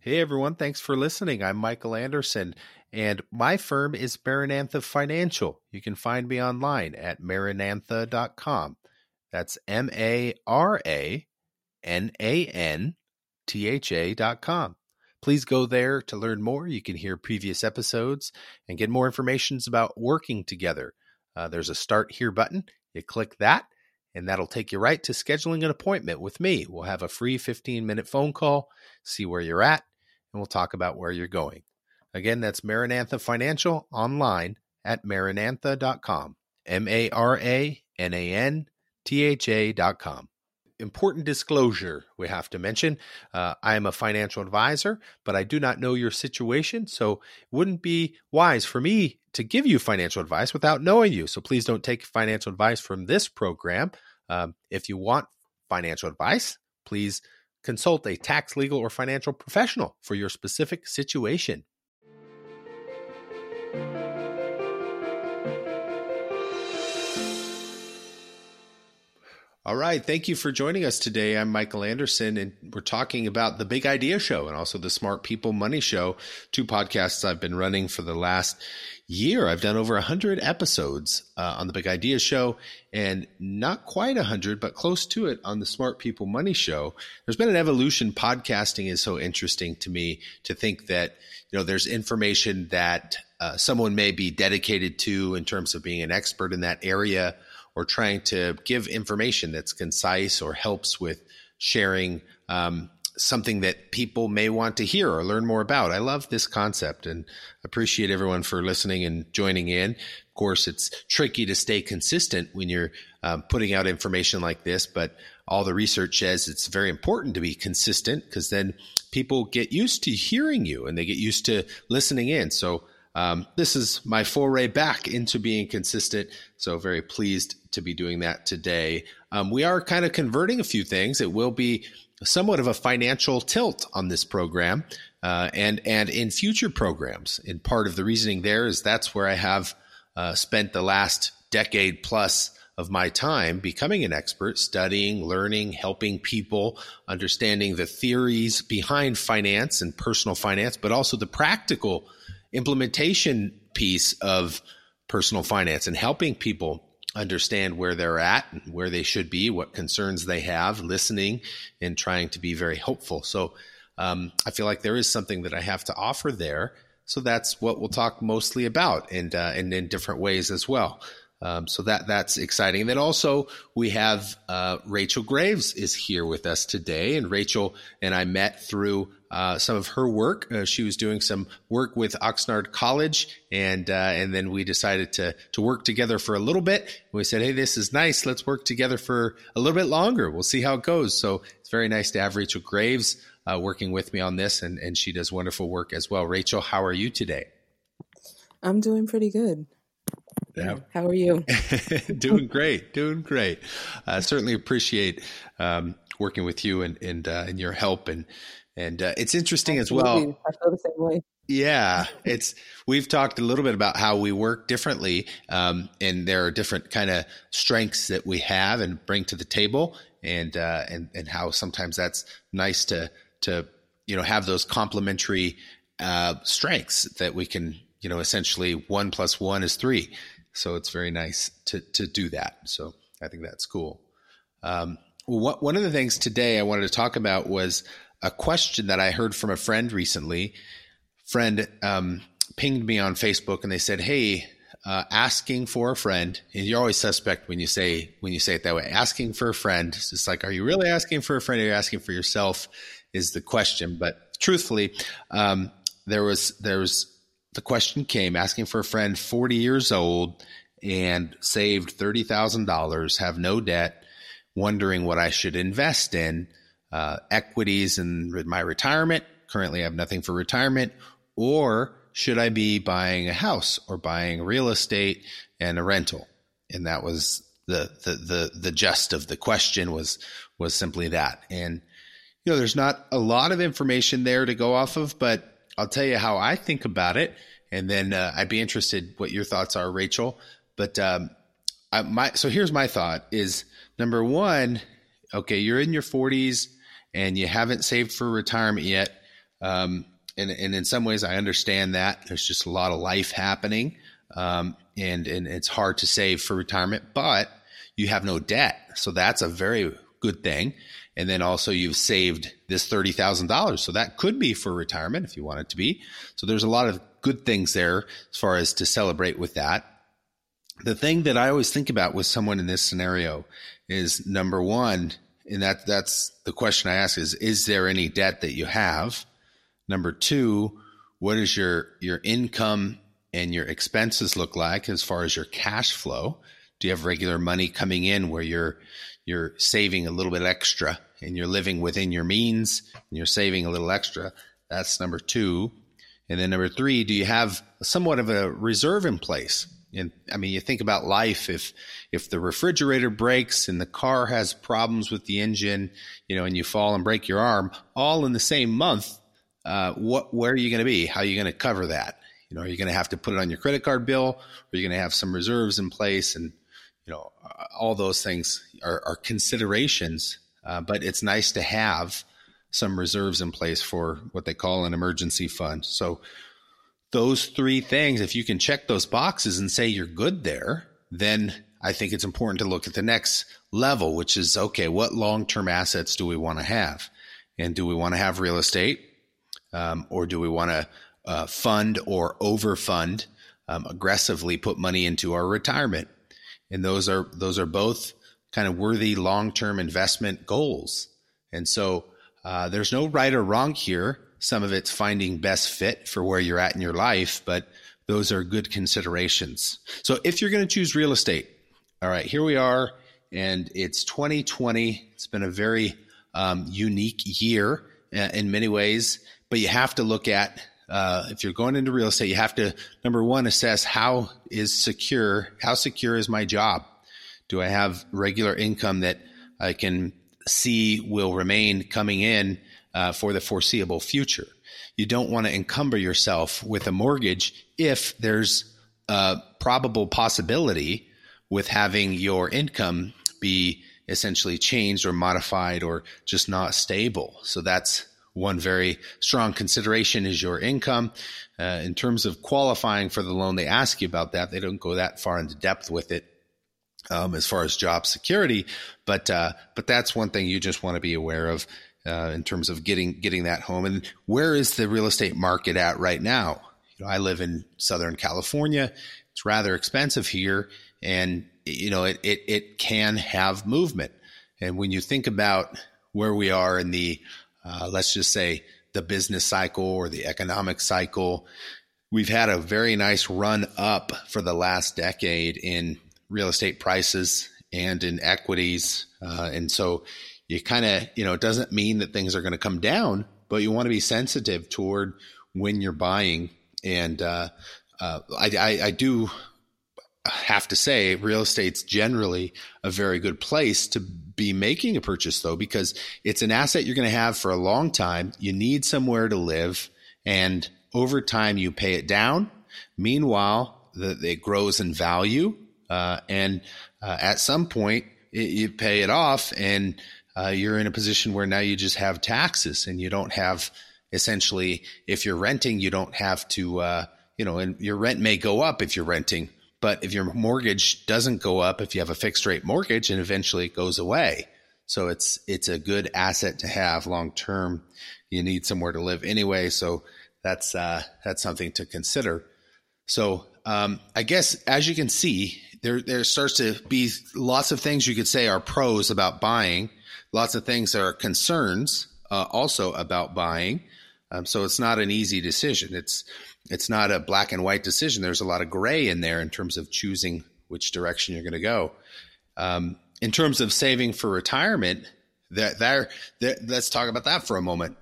Hey everyone, thanks for listening. I'm Michael Anderson, and my firm is Maranantha Financial. You can find me online at maranantha.com. That's M A R A N A N T H A.com. Please go there to learn more. You can hear previous episodes and get more information about working together. Uh, there's a Start Here button. You click that, and that'll take you right to scheduling an appointment with me. We'll have a free 15 minute phone call, see where you're at, and we'll talk about where you're going. Again, that's Maranantha Financial online at maranantha.com. M A R A N A N T H A.com. Important disclosure we have to mention. Uh, I am a financial advisor, but I do not know your situation. So it wouldn't be wise for me to give you financial advice without knowing you. So please don't take financial advice from this program. Um, if you want financial advice, please consult a tax, legal, or financial professional for your specific situation. All right. Thank you for joining us today. I'm Michael Anderson, and we're talking about the Big Idea Show and also the Smart People Money Show, two podcasts I've been running for the last year. I've done over 100 episodes uh, on the Big Idea Show and not quite 100, but close to it on the Smart People Money Show. There's been an evolution. Podcasting is so interesting to me to think that, you know, there's information that uh, someone may be dedicated to in terms of being an expert in that area or trying to give information that's concise or helps with sharing um, something that people may want to hear or learn more about. I love this concept and appreciate everyone for listening and joining in. Of course, it's tricky to stay consistent when you're um, putting out information like this, but all the research says it's very important to be consistent because then people get used to hearing you and they get used to listening in. So um, this is my foray back into being consistent. So very pleased to be doing that today. Um, we are kind of converting a few things. It will be somewhat of a financial tilt on this program uh, and and in future programs. And part of the reasoning there is that's where I have uh, spent the last decade plus of my time becoming an expert, studying, learning, helping people, understanding the theories behind finance and personal finance, but also the practical implementation piece of personal finance and helping people understand where they're at, and where they should be, what concerns they have, listening and trying to be very hopeful. So um, I feel like there is something that I have to offer there. So that's what we'll talk mostly about, and uh, and in different ways as well. Um, so that that's exciting. And then also we have uh, Rachel Graves is here with us today, and Rachel and I met through uh, some of her work. Uh, she was doing some work with Oxnard College, and uh, and then we decided to to work together for a little bit. We said, "Hey, this is nice. Let's work together for a little bit longer. We'll see how it goes." So it's very nice to have Rachel Graves uh, working with me on this, and and she does wonderful work as well. Rachel, how are you today? I'm doing pretty good. Yeah. How are you? doing great, doing great. I certainly appreciate um, working with you and and, uh, and your help and and uh, it's interesting Absolutely. as well. I feel the same way. Yeah, it's we've talked a little bit about how we work differently, um, and there are different kind of strengths that we have and bring to the table, and uh, and and how sometimes that's nice to to you know have those complementary uh, strengths that we can you know essentially one plus one is three, so it's very nice to to do that. So I think that's cool. Um, what, one of the things today I wanted to talk about was a question that I heard from a friend recently. Friend um, pinged me on Facebook and they said, "Hey, uh, asking for a friend." And you're always suspect when you say when you say it that way. Asking for a friend. It's just like, are you really asking for a friend? Or are you asking for yourself? Is the question. But truthfully, um, there was there was the question came asking for a friend, 40 years old and saved thirty thousand dollars, have no debt, wondering what I should invest in uh, equities in my retirement. Currently, I have nothing for retirement. Or should I be buying a house or buying real estate and a rental? And that was the the the the gist of the question was was simply that. And you know, there's not a lot of information there to go off of, but I'll tell you how I think about it, and then uh, I'd be interested what your thoughts are, Rachel. But um, I, my so here's my thought: is number one, okay, you're in your 40s and you haven't saved for retirement yet, Um, and, and in some ways, I understand that there's just a lot of life happening, um, and and it's hard to save for retirement. But you have no debt, so that's a very good thing. And then also you've saved this thirty thousand dollars, so that could be for retirement if you want it to be. So there's a lot of good things there as far as to celebrate with that. The thing that I always think about with someone in this scenario is number one, and that that's the question I ask is is there any debt that you have? Number two, what is your your income and your expenses look like as far as your cash flow? Do you have regular money coming in where you're you're saving a little bit extra and you're living within your means and you're saving a little extra? That's number two. And then number three, do you have somewhat of a reserve in place? And I mean, you think about life. If if the refrigerator breaks and the car has problems with the engine, you know, and you fall and break your arm, all in the same month, uh, what where are you going to be? How are you going to cover that? You know, are you going to have to put it on your credit card bill? Are you going to have some reserves in place? And you know, all those things are, are considerations. Uh, but it's nice to have some reserves in place for what they call an emergency fund. So those three things, if you can check those boxes and say you're good there, then I think it's important to look at the next level, which is okay, what long term assets do we want to have? And do we want to have real estate? Um, or do we want to uh, fund or overfund, um, aggressively put money into our retirement? And those are those are both kind of worthy long term investment goals. And so uh, there's no right or wrong here. Some of it's finding best fit for where you're at in your life, but those are good considerations. So if you're going to choose real estate, all right, here we are, and it's 2020. It's been a very um, unique year uh, in many ways, but you have to look at uh, if you're going into real estate, you have to number one assess how is secure, how secure is my job? Do I have regular income that I can see will remain coming in uh, for the foreseeable future. You don't want to encumber yourself with a mortgage if there's a probable possibility with having your income be essentially changed or modified or just not stable. So that's one very strong consideration is your income. Uh, in terms of qualifying for the loan, they ask you about that. They don't go that far into depth with it um, as far as job security, but uh, but that's one thing you just want to be aware of uh, in terms of getting getting that home. And where is the real estate market at right now? You know, I live in Southern California. It's rather expensive here, and you know it it, it can have movement. And when you think about where we are in the uh, let's just say the business cycle or the economic cycle, we've had a very nice run up for the last decade in real estate prices and in equities. Uh, and so you kind of, you know, it doesn't mean that things are going to come down, but you want to be sensitive toward when you're buying. And uh, uh, I, I, I do have to say, real estate's generally a very good place to be making a purchase, though, because it's an asset you're going to have for a long time. You need somewhere to live, and over time, you pay it down. Meanwhile, the, it grows in value uh, and uh, at some point, it, you pay it off, and uh, you're in a position where now you just have taxes, and you don't have essentially, if you're renting, you don't have to, uh, you know, and your rent may go up if you're renting, but if your mortgage doesn't go up, if you have a fixed rate mortgage, and eventually it goes away. So it's it's a good asset to have long term. You need somewhere to live anyway, so that's uh, that's something to consider. So um, I guess as you can see, there there starts to be lots of things you could say are pros about buying, lots of things are concerns uh, also about buying. Um, so it's not an easy decision. It's it's not a black and white decision. There's a lot of gray in there in terms of choosing which direction you're going to go. Um, in terms of saving for retirement, that there, let's talk about that for a moment.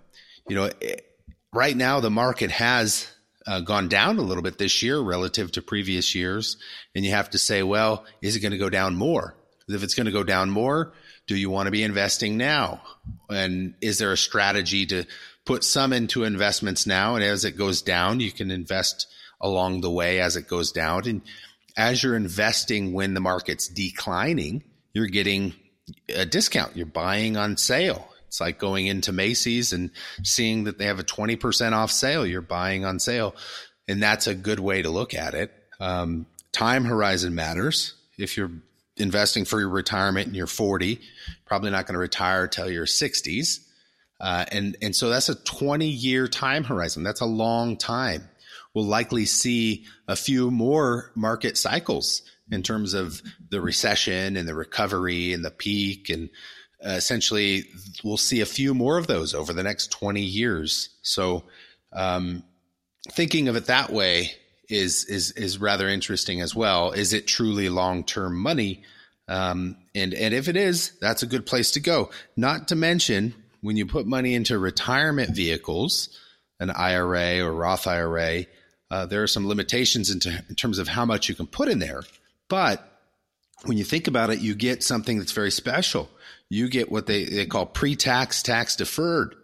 You know, it, right now the market has uh, gone down a little bit this year relative to previous years. And you have to say, well, is it going to go down more? If it's going to go down more, do you want to be investing now? And is there a strategy to put some into investments now? And as it goes down, you can invest along the way as it goes down. And as you're investing when the market's declining, you're getting a discount. You're buying on sale. It's like going into Macy's and seeing that they have a 20% off sale. You're buying on sale. And that's a good way to look at it. Um, time horizon matters. If you're investing for your retirement and you're 40, probably not going to retire till your 60s. Uh, and, and so that's a 20 year time horizon. That's a long time. We'll likely see a few more market cycles in terms of the recession and the recovery and the peak. And uh, essentially, we'll see a few more of those over the next 20 years. So, um, thinking of it that way is is is rather interesting as well. Is it truly long term money? Um, and and if it is, that's a good place to go. Not to mention when you put money into retirement vehicles, an IRA or Roth IRA, uh, there are some limitations in, in terms of how much you can put in there. But when you think about it, you get something that's very special. You get what they, they call pre tax tax deferred.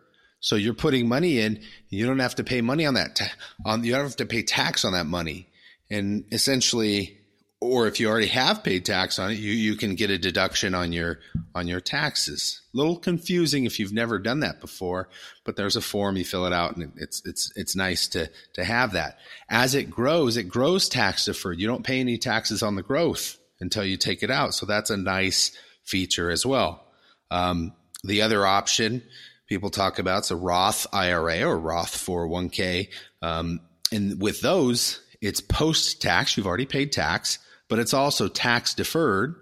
So you're putting money in, you don't have to pay money on that. Ta- on you don't have to pay tax on that money, and essentially, or if you already have paid tax on it, you you can get a deduction on your on your taxes. A little confusing if you've never done that before, but there's a form you fill it out, and it's it's it's nice to to have that. As it grows, it grows tax deferred. You don't pay any taxes on the growth until you take it out, so that's a nice feature as well. Um, the other option people talk about. It's a Roth IRA or Roth 401k. Um, and with those, it's post tax. You've already paid tax, but it's also tax deferred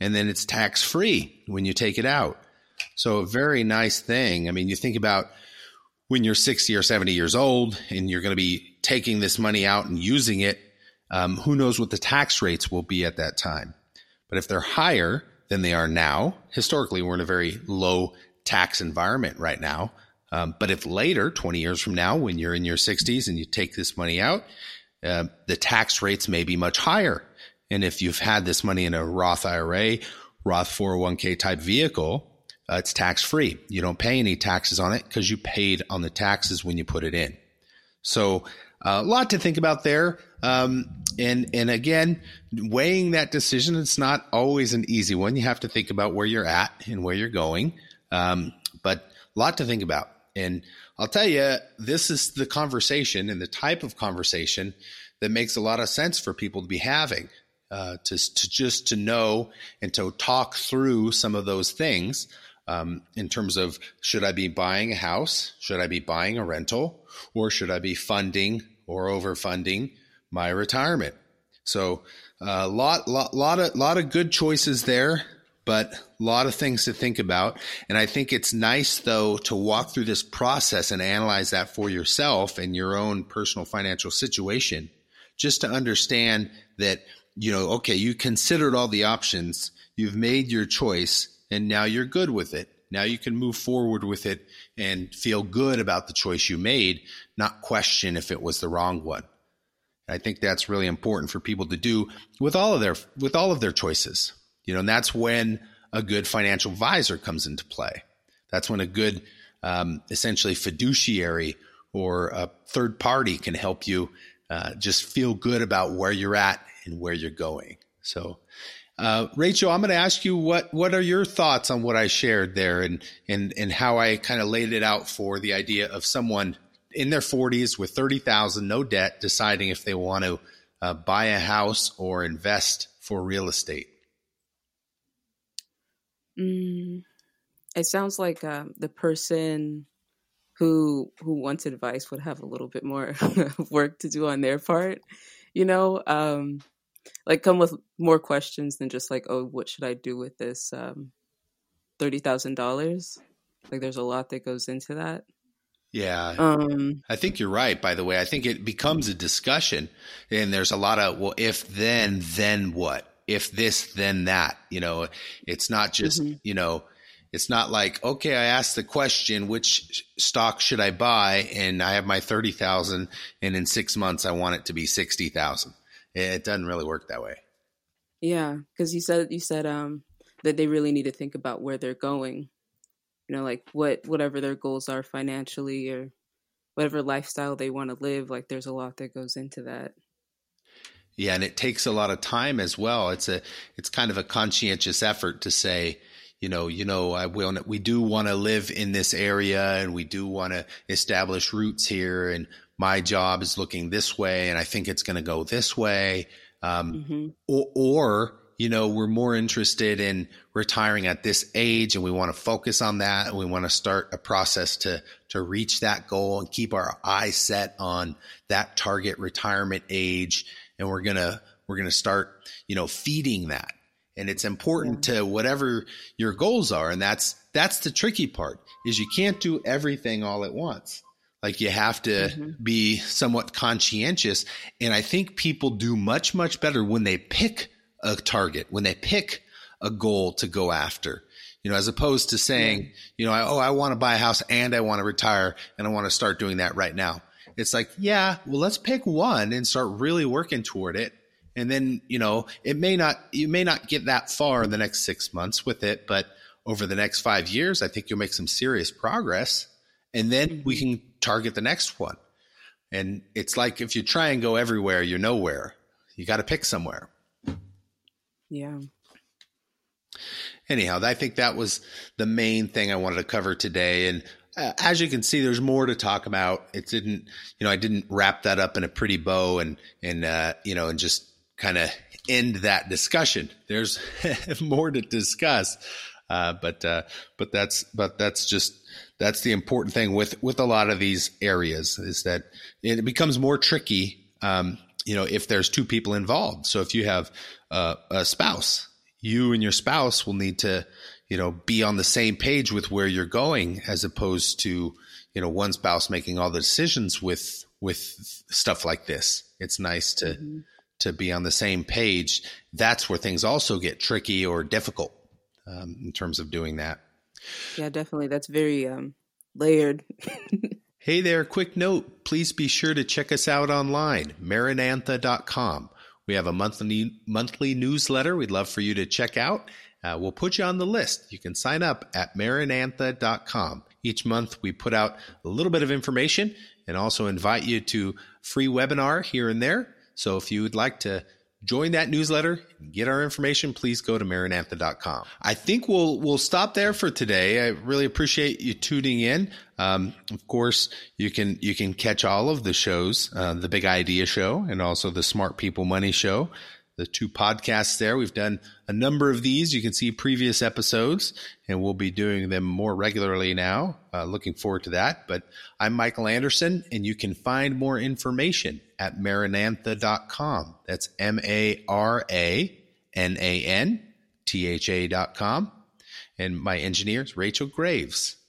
and then it's tax free when you take it out. So a very nice thing. I mean, you think about when you're 60 or 70 years old and you're going to be taking this money out and using it. Um, who knows what the tax rates will be at that time? But if they're higher than they are now, historically, we're in a very low tax environment right now. Um, but if later, 20 years from now, when you're in your 60s and you take this money out, uh, the tax rates may be much higher. And if you've had this money in a Roth IRA, Roth 401k type vehicle, uh, it's tax free. You don't pay any taxes on it because you paid on the taxes when you put it in. So uh, a lot to think about there. Um, and and again, weighing that decision, it's not always an easy one. You have to think about where you're at and where you're going. Um, but a lot to think about. And I'll tell you, this is the conversation and the type of conversation that makes a lot of sense for people to be having. Uh, to, to just to know and to talk through some of those things um, in terms of should I be buying a house, should I be buying a rental, or should I be funding or overfunding my retirement? So a uh, lot, lot, lot of, lot of good choices there but a lot of things to think about. And I think it's nice, though, to walk through this process and analyze that for yourself and your own personal financial situation, just to understand that, you know, okay, you considered all the options, you've made your choice, and now you're good with it. Now you can move forward with it and feel good about the choice you made, not question if it was the wrong one. I think that's really important for people to do with all of their with all of their choices. You know, and that's when a good financial advisor comes into play. That's when a good, um, essentially fiduciary or a third party can help you uh, just feel good about where you're at and where you're going. So, uh, Rachel, I'm going to ask you what what are your thoughts on what I shared there and and and how I kind of laid it out for the idea of someone in their 40s with 30,000 no debt deciding if they want to uh, buy a house or invest for real estate. Mm, it sounds like um, the person who who wants advice would have a little bit more work to do on their part. You know, um, like come with more questions than just like, oh, what should I do with this um, thirty thousand dollars? Like, there's a lot that goes into that. Yeah. Um, I think you're right, by the way. I think it becomes a discussion and there's a lot of, well, if then, then what? if this, then that. You know, it's not just, mm-hmm. you know, it's not like, okay, I asked the question, which stock should I buy? And I have my 30,000 and in six months I want it to be 60,000. It doesn't really work that way. Yeah. Cause you said, you said, um, that they really need to think about where they're going, you know, like what, whatever their goals are financially or whatever lifestyle they want to live. Like there's a lot that goes into that. Yeah, and it takes a lot of time as well. It's a it's kind of a conscientious effort to say, you know, you know, I will, we do want to live in this area and we do want to establish roots here. And my job is looking this way. And I think it's going to go this way. Um, mm-hmm. or, or, you know, we're more interested in retiring at this age and we want to focus on that. And we want to start a process to, to reach that goal and keep our eyes set on that target retirement age. And we're going to, we're going to start, you know, feeding that and it's important to whatever your goals are and that's that's the tricky part is you can't do everything all at once like you have to mm-hmm. be somewhat conscientious and i think people do much much better when they pick a target when they pick a goal to go after you know as opposed to saying you know oh i want to buy a house and i want to retire and i want to start doing that right now it's like yeah well let's pick one and start really working toward it and then, you know, it may not, you may not get that far in the next six months with it, but over the next five years, I think you'll make some serious progress. And then we mm-hmm. can target the next one. And it's like if you try and go everywhere, you're nowhere. You got to pick somewhere. Yeah. Anyhow, I think that was the main thing I wanted to cover today. And uh, as you can see, there's more to talk about. It didn't, you know, I didn't wrap that up in a pretty bow and, and, uh, you know, and just kind of end that discussion. There's more to discuss, uh, but uh, but that's but that's just that's the important thing with with a lot of these areas is that it becomes more tricky. Um, you know, if there's two people involved. So if you have uh, a spouse, you and your spouse will need to you know be on the same page with where you're going, as opposed to you know one spouse making all the decisions with with stuff like this. It's nice to. Mm-hmm to be on the same page, that's where things also get tricky or difficult um, in terms of doing that. Yeah, definitely. That's very um, layered. hey there, quick note. Please be sure to check us out online, maranantha.com. We have a monthly monthly newsletter we'd love for you to check out. Uh, we'll put you on the list. You can sign up at maranantha.com. Each month we put out a little bit of information and also invite you to free webinar here and there. So if you would like to join that newsletter and get our information, please go to maranantha.com. I think we'll we'll stop there for today. I really appreciate you tuning in. Um, of course, you can you can catch all of the shows, uh, the Big Idea Show and also the Smart People Money Show the two podcasts there. We've done a number of these. You can see previous episodes, and we'll be doing them more regularly now. Uh, looking forward to that. But I'm Michael Anderson, and you can find more information at maranantha.com. That's M A R A N A N T H A.com. And my engineer is Rachel Graves.